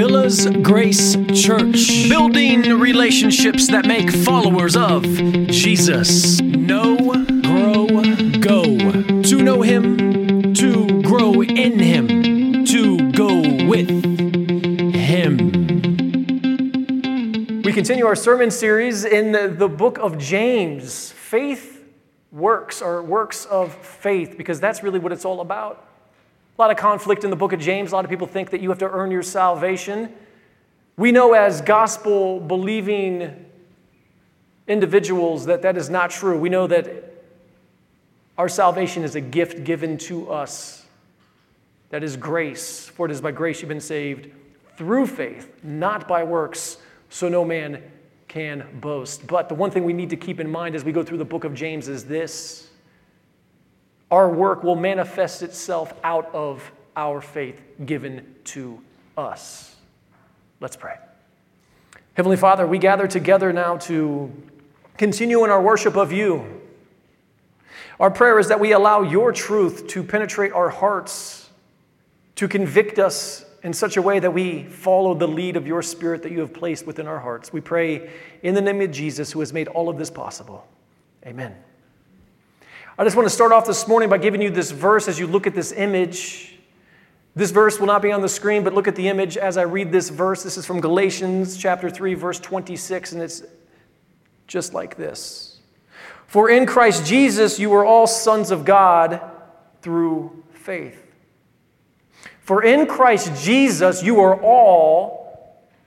Villas Grace Church. Building relationships that make followers of Jesus. Know, grow, go. To know Him, to grow in Him, to go with Him. We continue our sermon series in the, the book of James. Faith works, or works of faith, because that's really what it's all about. A lot of conflict in the book of James. A lot of people think that you have to earn your salvation. We know as gospel believing individuals that that is not true. We know that our salvation is a gift given to us. That is grace. For it is by grace you've been saved through faith, not by works, so no man can boast. But the one thing we need to keep in mind as we go through the book of James is this our work will manifest itself out of our faith given to us. Let's pray. Heavenly Father, we gather together now to continue in our worship of you. Our prayer is that we allow your truth to penetrate our hearts, to convict us in such a way that we follow the lead of your spirit that you have placed within our hearts. We pray in the name of Jesus, who has made all of this possible. Amen. I just want to start off this morning by giving you this verse as you look at this image. This verse will not be on the screen, but look at the image as I read this verse. This is from Galatians chapter 3 verse 26 and it's just like this. For in Christ Jesus you are all sons of God through faith. For in Christ Jesus you are all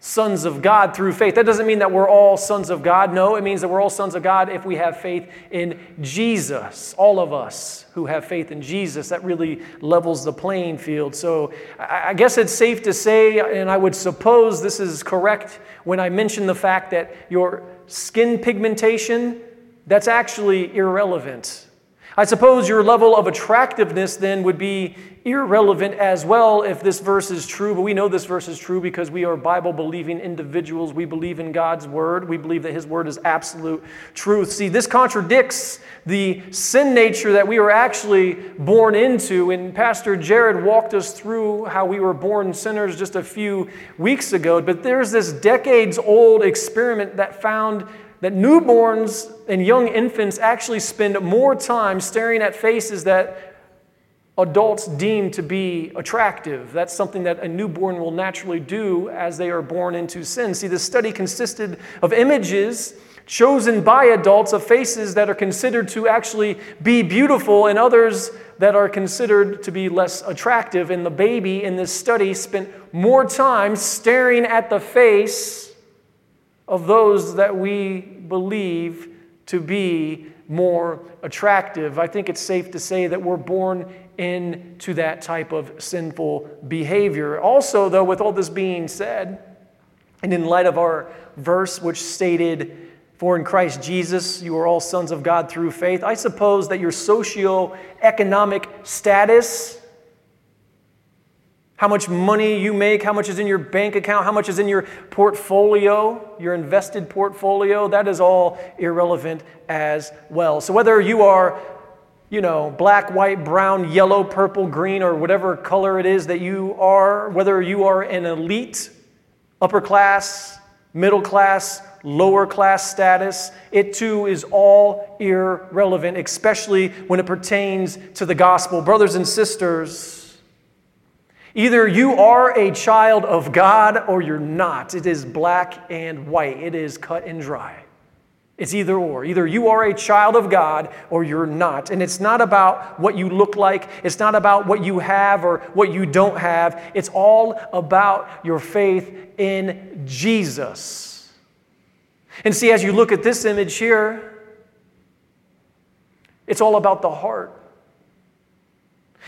sons of God through faith. That doesn't mean that we're all sons of God. No, it means that we're all sons of God if we have faith in Jesus. All of us who have faith in Jesus, that really levels the playing field. So I guess it's safe to say, and I would suppose this is correct when I mention the fact that your skin pigmentation, that's actually irrelevant. I suppose your level of attractiveness then would be irrelevant as well if this verse is true, but we know this verse is true because we are Bible believing individuals. We believe in God's word. We believe that His word is absolute truth. See, this contradicts the sin nature that we were actually born into. And Pastor Jared walked us through how we were born sinners just a few weeks ago. But there's this decades old experiment that found that newborns and young infants actually spend more time staring at faces that adults deem to be attractive. That's something that a newborn will naturally do as they are born into sin. See, this study consisted of images chosen by adults of faces that are considered to actually be beautiful and others that are considered to be less attractive. And the baby in this study spent more time staring at the face of those that we believe to be more attractive. I think it's safe to say that we're born into that type of sinful behavior. Also, though, with all this being said, and in light of our verse, which stated, For in Christ Jesus you are all sons of God through faith, I suppose that your socio-economic status how much money you make, how much is in your bank account, how much is in your portfolio, your invested portfolio, that is all irrelevant as well. So whether you are, you know, black, white, brown, yellow, purple, green, or whatever color it is that you are, whether you are an elite, upper class, middle class, lower class status, it too is all irrelevant, especially when it pertains to the gospel. Brothers and sisters, Either you are a child of God or you're not. It is black and white, it is cut and dry. It's either or. Either you are a child of God or you're not. And it's not about what you look like, it's not about what you have or what you don't have. It's all about your faith in Jesus. And see, as you look at this image here, it's all about the heart.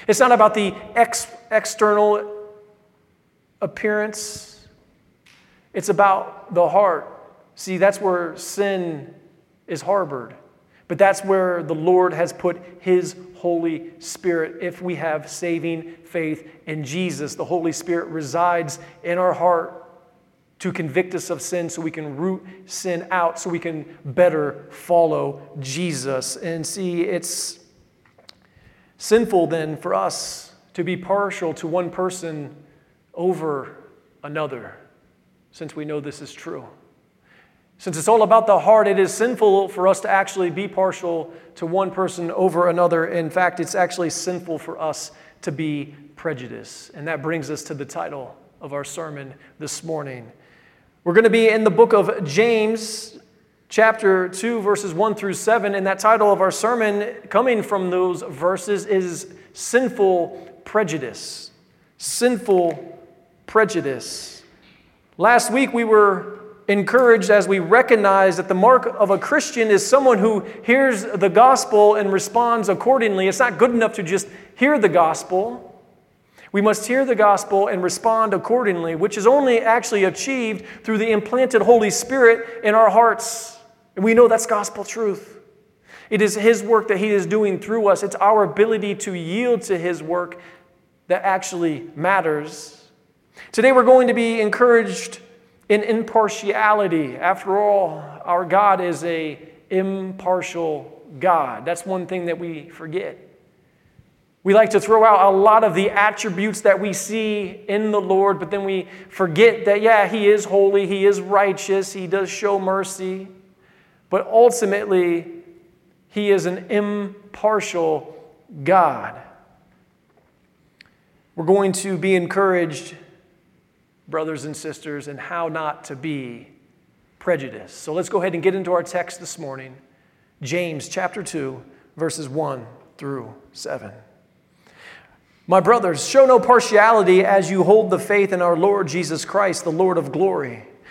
It's not about the ex- external appearance, it's about the heart. See, that's where sin is harbored. But that's where the Lord has put His Holy Spirit. If we have saving faith in Jesus, the Holy Spirit resides in our heart to convict us of sin so we can root sin out, so we can better follow Jesus. And see, it's sinful then for us to be partial to one person over another, since we know this is true. Since it's all about the heart, it is sinful for us to actually be partial to one person over another. In fact, it's actually sinful for us to be prejudiced. And that brings us to the title of our sermon this morning. We're going to be in the book of James, chapter 2, verses 1 through 7. And that title of our sermon, coming from those verses, is Sinful Prejudice. Sinful Prejudice. Last week we were encouraged as we recognize that the mark of a Christian is someone who hears the gospel and responds accordingly. It's not good enough to just hear the gospel. We must hear the gospel and respond accordingly, which is only actually achieved through the implanted Holy Spirit in our hearts. And we know that's gospel truth. It is His work that He is doing through us. It's our ability to yield to His work that actually matters. Today we're going to be encouraged in impartiality. After all, our God is a impartial God. That's one thing that we forget. We like to throw out a lot of the attributes that we see in the Lord, but then we forget that, yeah, He is holy, He is righteous, He does show mercy, but ultimately, He is an impartial God. We're going to be encouraged brothers and sisters, in how not to be prejudiced. So let's go ahead and get into our text this morning James chapter 2, verses 1 through 7. My brothers, show no partiality as you hold the faith in our Lord Jesus Christ, the Lord of glory.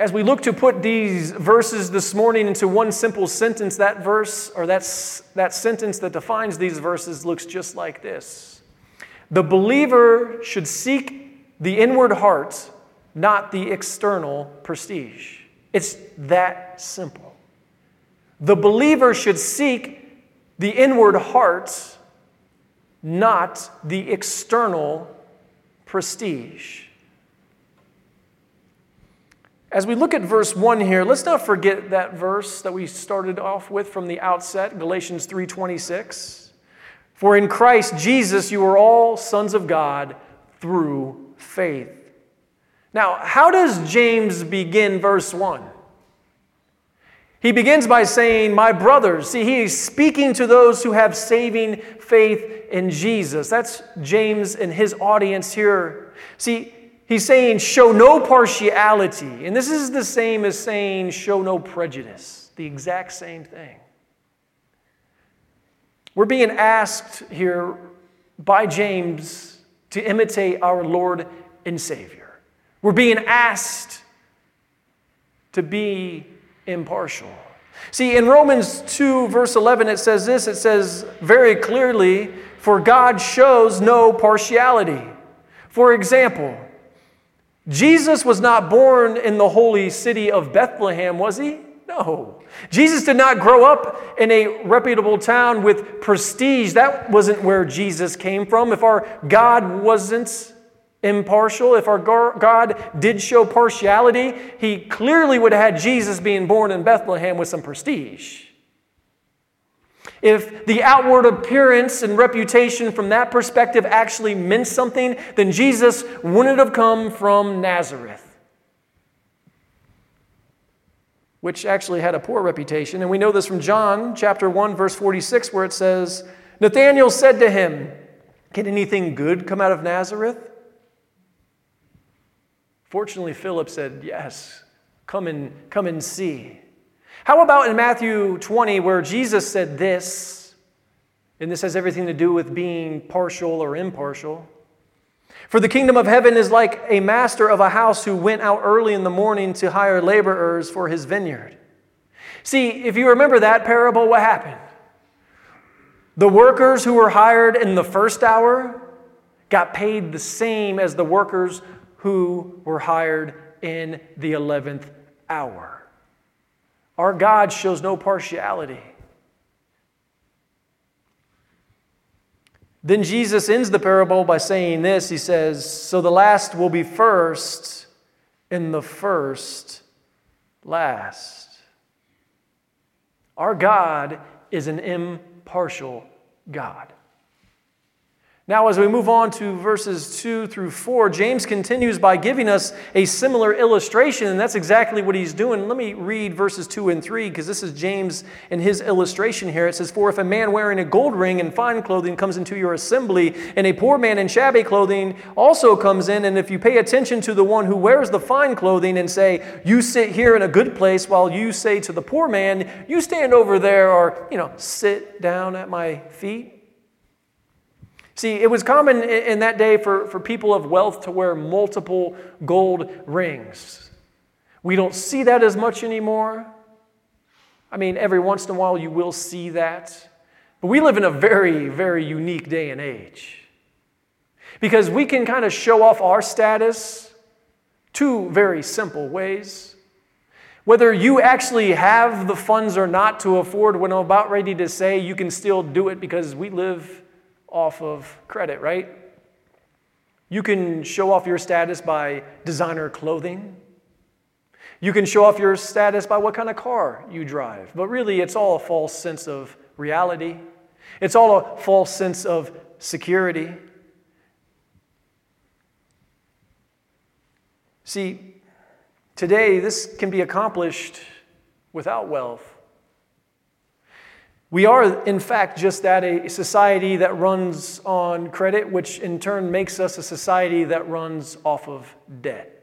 As we look to put these verses this morning into one simple sentence, that verse or that's, that sentence that defines these verses looks just like this The believer should seek the inward heart, not the external prestige. It's that simple. The believer should seek the inward heart, not the external prestige. As we look at verse 1 here, let's not forget that verse that we started off with from the outset, Galatians 3:26. For in Christ Jesus you are all sons of God through faith. Now, how does James begin verse 1? He begins by saying, My brothers. See, he's speaking to those who have saving faith in Jesus. That's James and his audience here. See, he's saying, Show no partiality. And this is the same as saying, Show no prejudice. The exact same thing. We're being asked here by James to imitate our Lord and Savior. We're being asked to be impartial. See, in Romans 2, verse 11, it says this it says very clearly, For God shows no partiality. For example, Jesus was not born in the holy city of Bethlehem, was he? No. Jesus did not grow up in a reputable town with prestige. That wasn't where Jesus came from. If our God wasn't impartial, if our God did show partiality, he clearly would have had Jesus being born in Bethlehem with some prestige. If the outward appearance and reputation from that perspective actually meant something, then Jesus wouldn't have come from Nazareth, which actually had a poor reputation. And we know this from John chapter 1 verse 46 where it says, Nathanael said to him, "Can anything good come out of Nazareth?" Fortunately, Philip said, Yes, come and, come and see. How about in Matthew 20, where Jesus said this And this has everything to do with being partial or impartial. For the kingdom of heaven is like a master of a house who went out early in the morning to hire laborers for his vineyard. See, if you remember that parable, what happened? The workers who were hired in the first hour got paid the same as the workers who were hired in the 11th hour. Our God shows no partiality. Then Jesus ends the parable by saying this He says, So the last will be first, and the first last. Our God is an impartial God. Now, as we move on to verses 2 through 4, James continues by giving us a similar illustration, and that's exactly what he's doing. Let me read verses 2 and 3, because this is James and his illustration here. It says, For if a man wearing a gold ring and fine clothing comes into your assembly, and a poor man in shabby clothing also comes in, and if you pay attention to the one who wears the fine clothing and say, You sit here in a good place, while you say to the poor man, You stand over there, or, you know, sit down at my feet, See, it was common in that day for, for people of wealth to wear multiple gold rings. We don't see that as much anymore. I mean, every once in a while you will see that. But we live in a very, very unique day and age. Because we can kind of show off our status two very simple ways. Whether you actually have the funds or not to afford what I'm about ready to say, you can still do it because we live off of credit, right? You can show off your status by designer clothing. You can show off your status by what kind of car you drive. But really, it's all a false sense of reality. It's all a false sense of security. See, today this can be accomplished without wealth. We are, in fact, just that a society that runs on credit, which in turn makes us a society that runs off of debt.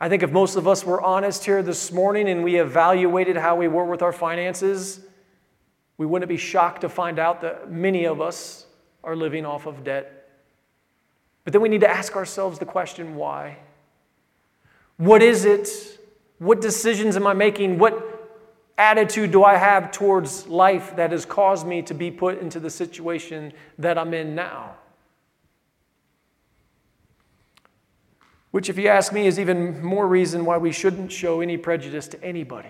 I think if most of us were honest here this morning and we evaluated how we were with our finances, we wouldn't be shocked to find out that many of us are living off of debt. But then we need to ask ourselves the question why? What is it? What decisions am I making? What attitude do I have towards life that has caused me to be put into the situation that I'm in now? Which, if you ask me, is even more reason why we shouldn't show any prejudice to anybody.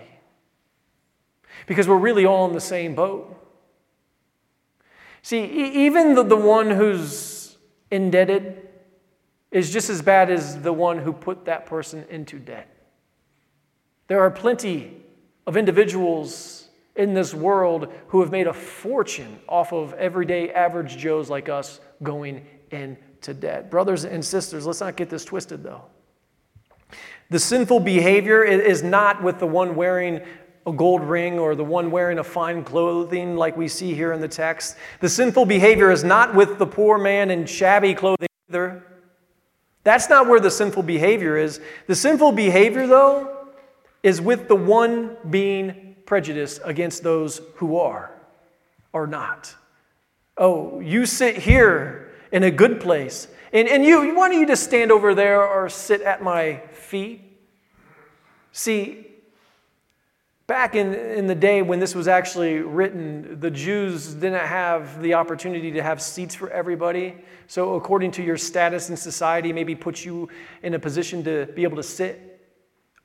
Because we're really all in the same boat. See, even the, the one who's indebted is just as bad as the one who put that person into debt. There are plenty of individuals in this world who have made a fortune off of everyday average Joes like us going into debt. Brothers and sisters, let's not get this twisted though. The sinful behavior is not with the one wearing a gold ring or the one wearing a fine clothing like we see here in the text. The sinful behavior is not with the poor man in shabby clothing either. That's not where the sinful behavior is. The sinful behavior, though, is with the one being prejudiced against those who are or not. Oh, you sit here in a good place, and, and you, why don't you just stand over there or sit at my feet? See, back in, in the day when this was actually written, the Jews didn't have the opportunity to have seats for everybody. So, according to your status in society, maybe put you in a position to be able to sit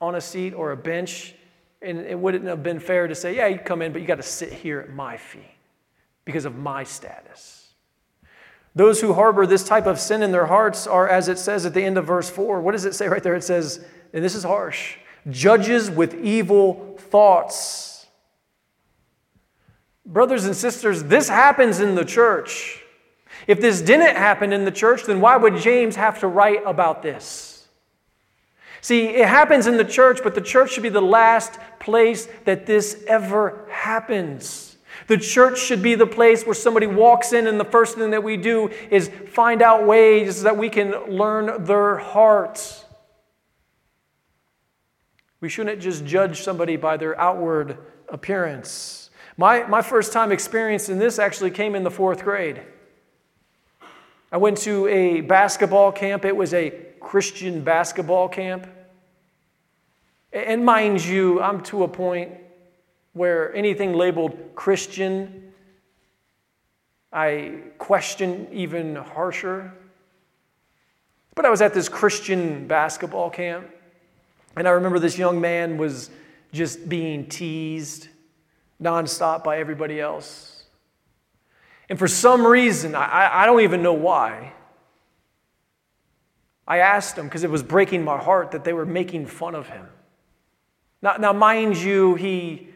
on a seat or a bench. And it wouldn't have been fair to say, yeah, you come in, but you got to sit here at my feet because of my status. Those who harbor this type of sin in their hearts are, as it says at the end of verse 4, what does it say right there? It says, and this is harsh judges with evil thoughts. Brothers and sisters, this happens in the church. If this didn't happen in the church, then why would James have to write about this? See, it happens in the church, but the church should be the last place that this ever happens. The church should be the place where somebody walks in, and the first thing that we do is find out ways that we can learn their hearts. We shouldn't just judge somebody by their outward appearance. My, my first time experiencing this actually came in the fourth grade. I went to a basketball camp. It was a Christian basketball camp. And mind you, I'm to a point where anything labeled Christian, I question even harsher. But I was at this Christian basketball camp, and I remember this young man was just being teased nonstop by everybody else. And for some reason, I, I don't even know why, I asked him because it was breaking my heart that they were making fun of him. Now, now, mind you, he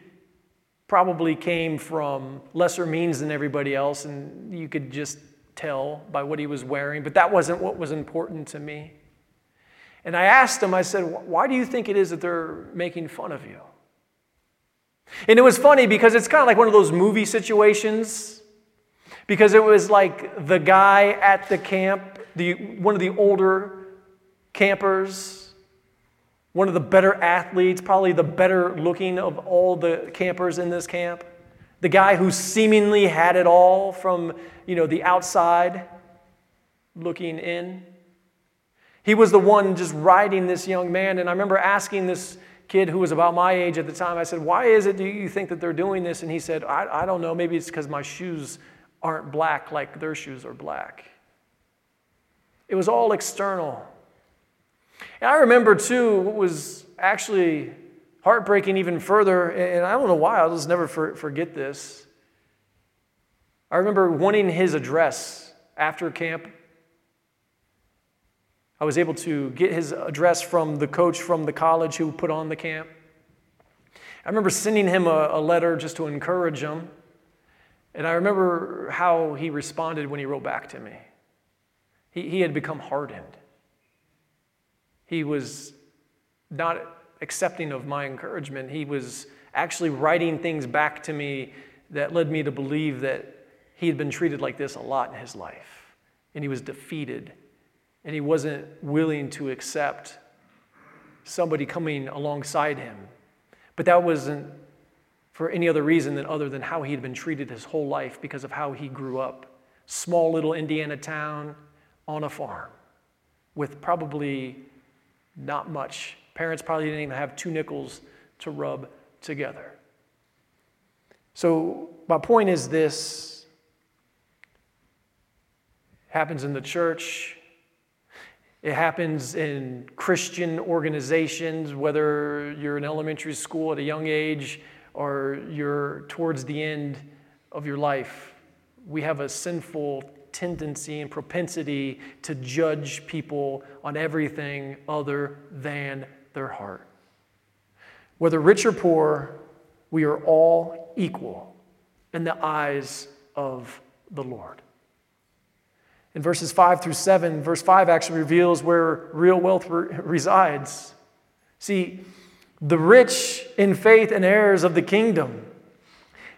probably came from lesser means than everybody else, and you could just tell by what he was wearing, but that wasn't what was important to me. And I asked him, I said, Why do you think it is that they're making fun of you? And it was funny because it's kind of like one of those movie situations. Because it was like the guy at the camp, the, one of the older campers, one of the better athletes, probably the better looking of all the campers in this camp, the guy who seemingly had it all from you know, the outside looking in. He was the one just riding this young man. And I remember asking this kid who was about my age at the time, I said, Why is it do you think that they're doing this? And he said, I, I don't know. Maybe it's because my shoes aren't black like their shoes are black. It was all external. And I remember, too, what was actually heartbreaking even further, and I don't know why, I'll just never forget this. I remember wanting his address after camp I was able to get his address from the coach from the college who put on the camp. I remember sending him a, a, letter just to encourage him. And I remember how he responded when he wrote back to me. He, he had become hardened. He was not accepting of my encouragement. He was actually writing things back to me that led me to believe that he had been treated like this a lot in his life. And he was defeated and he wasn't willing to accept somebody coming alongside him. But that wasn't for any other reason than other than how he had been treated his whole life because of how he grew up. Small little Indiana town on a farm with probably not much. Parents probably didn't even have two nickels to rub together. So, my point is this happens in the church, it happens in Christian organizations, whether you're in elementary school at a young age or you're towards the end of your life. We have a sinful tendency and propensity to judge people on everything other than their heart. Whether rich or poor, we are all equal in the eyes of the Lord. In verses 5 through 7, verse 5 actually reveals where real wealth re- resides. See, the rich in faith and heirs of the kingdom.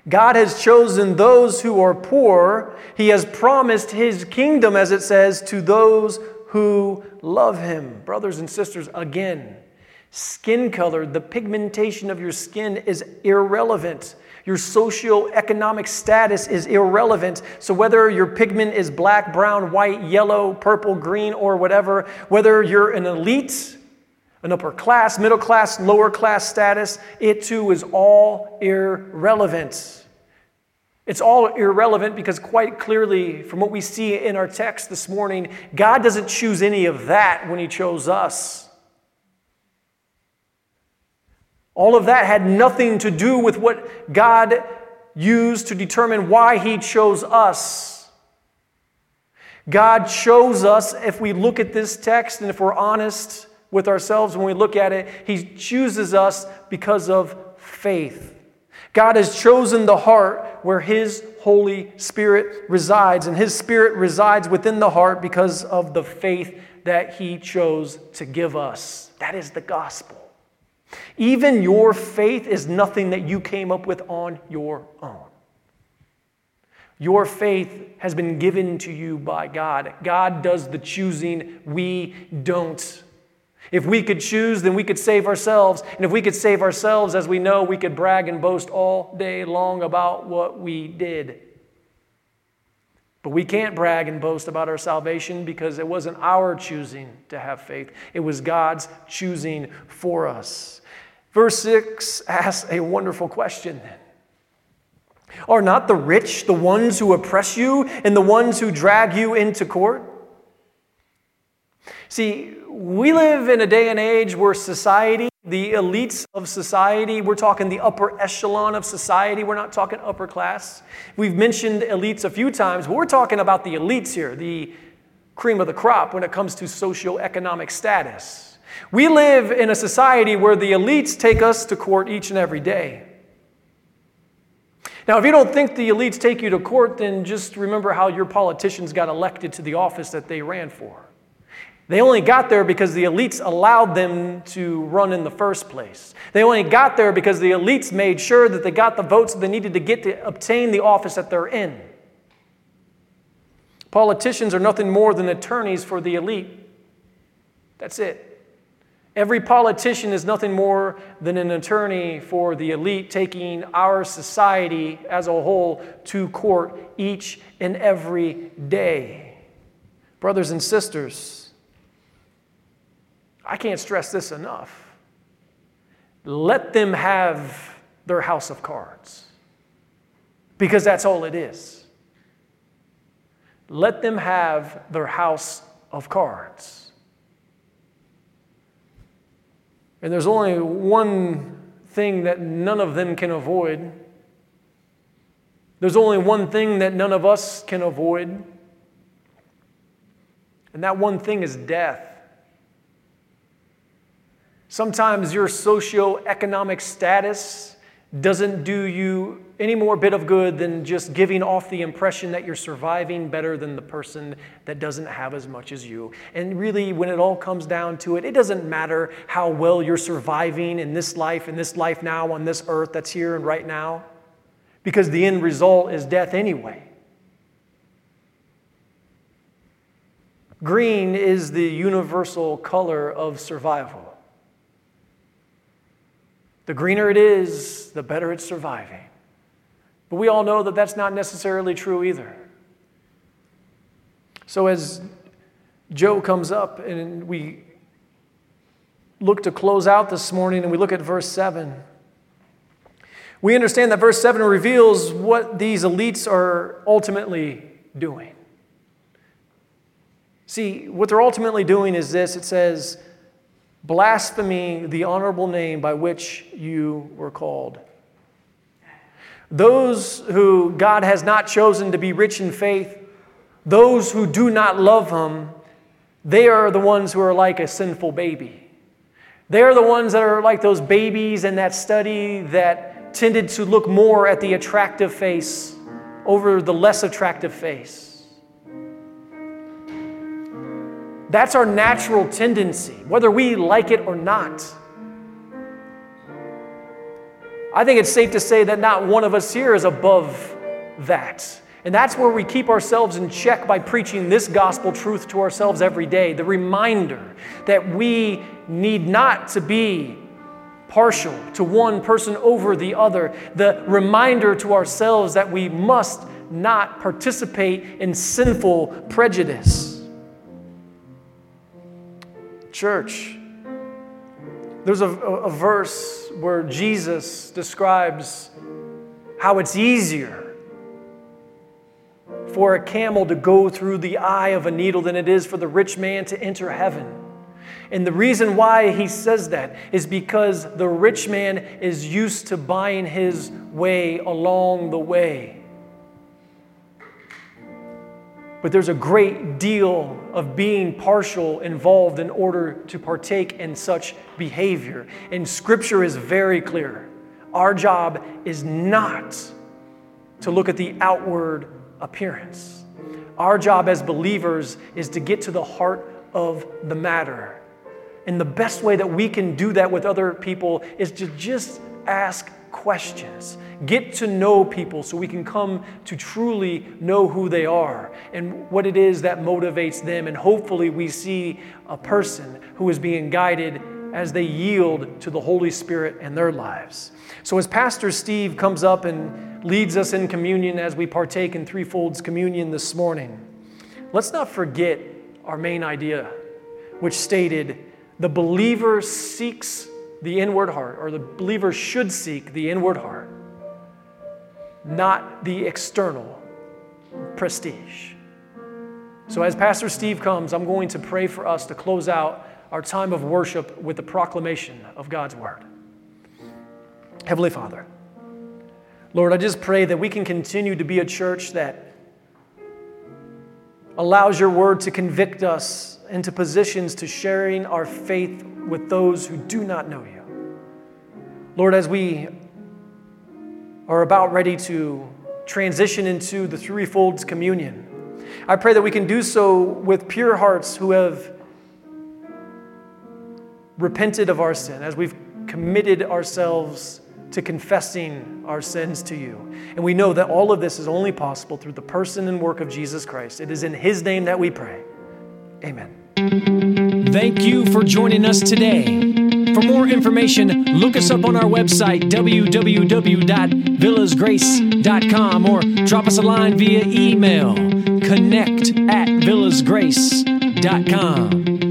God has chosen those who are poor. He has promised his kingdom, as it says, to those who love him. Brothers and sisters, again, skin color, the pigmentation of your skin is irrelevant. Your socioeconomic status is irrelevant. So, whether your pigment is black, brown, white, yellow, purple, green, or whatever, whether you're an elite, an upper class, middle class, lower class status, it too is all irrelevant. It's all irrelevant because, quite clearly, from what we see in our text this morning, God doesn't choose any of that when He chose us. All of that had nothing to do with what God used to determine why He chose us. God chose us, if we look at this text and if we're honest with ourselves when we look at it, He chooses us because of faith. God has chosen the heart where His Holy Spirit resides, and His Spirit resides within the heart because of the faith that He chose to give us. That is the gospel. Even your faith is nothing that you came up with on your own. Your faith has been given to you by God. God does the choosing, we don't. If we could choose, then we could save ourselves. And if we could save ourselves, as we know, we could brag and boast all day long about what we did. But we can't brag and boast about our salvation because it wasn't our choosing to have faith, it was God's choosing for us. Verse 6 asks a wonderful question then. Are not the rich the ones who oppress you and the ones who drag you into court? See, we live in a day and age where society, the elites of society, we're talking the upper echelon of society, we're not talking upper class. We've mentioned elites a few times, but we're talking about the elites here, the cream of the crop when it comes to socioeconomic status. We live in a society where the elites take us to court each and every day. Now, if you don't think the elites take you to court, then just remember how your politicians got elected to the office that they ran for. They only got there because the elites allowed them to run in the first place. They only got there because the elites made sure that they got the votes they needed to get to obtain the office that they're in. Politicians are nothing more than attorneys for the elite. That's it. Every politician is nothing more than an attorney for the elite, taking our society as a whole to court each and every day. Brothers and sisters, I can't stress this enough. Let them have their house of cards because that's all it is. Let them have their house of cards. And there's only one thing that none of them can avoid. There's only one thing that none of us can avoid. And that one thing is death. Sometimes your socioeconomic status doesn't do you any more bit of good than just giving off the impression that you're surviving better than the person that doesn't have as much as you. And really, when it all comes down to it, it doesn't matter how well you're surviving in this life, in this life now, on this earth that's here and right now, because the end result is death anyway. Green is the universal color of survival. The greener it is, the better it's surviving. But we all know that that's not necessarily true either. So as Joe comes up and we look to close out this morning and we look at verse 7, we understand that verse 7 reveals what these elites are ultimately doing. See, what they're ultimately doing is this it says, blaspheming the honorable name by which you were called. Those who God has not chosen to be rich in faith, those who do not love Him, they are the ones who are like a sinful baby. They are the ones that are like those babies in that study that tended to look more at the attractive face over the less attractive face. That's our natural tendency, whether we like it or not. I think it's safe to say that not one of us here is above that. And that's where we keep ourselves in check by preaching this gospel truth to ourselves every day. The reminder that we need not to be partial to one person over the other. The reminder to ourselves that we must not participate in sinful prejudice. Church, there's a, a, verse where Jesus describes how it's easier for a camel to go through the eye of a needle than it is for the rich man to enter heaven. And the reason why he says that is because the rich man is used to buying his way along the way. But there's a great deal of being partial involved in order to partake in such behavior. And Scripture is very clear. Our job is not to look at the outward appearance. Our job as believers is to get to the heart of the matter. And the best way that we can do that with other people is to just ask questions, get to know people so we can come to truly know who they are and what it is that motivates them. And hopefully, we see a person who is being guided as they yield to the Holy Spirit in their lives. So, as Pastor Steve comes up and leads us in communion as we partake in threefolds communion this morning, let's not forget our main idea, which stated the believer seeks the inward heart, or the believer should seek the inward heart, not the external prestige. So, as Pastor Steve comes, I'm going to pray for us to close out our time of worship with the proclamation of God's word. Heavenly Father, Lord, I just pray that we can continue to be a church that allows your word to convict us into positions to sharing our faith with those who do not know you. Lord, as we are about ready to transition into the threefolds communion, I pray that we can do so with pure hearts who have repented of our sin, as we've committed ourselves to confessing our sins to you. And we know that all of this is only possible through the person and work of Jesus Christ. It is in His name that we pray. Amen. Thank you for joining us today. For more information, look us up on our website, www.villasgrace.com, or drop us a line via email, connect at villasgrace.com.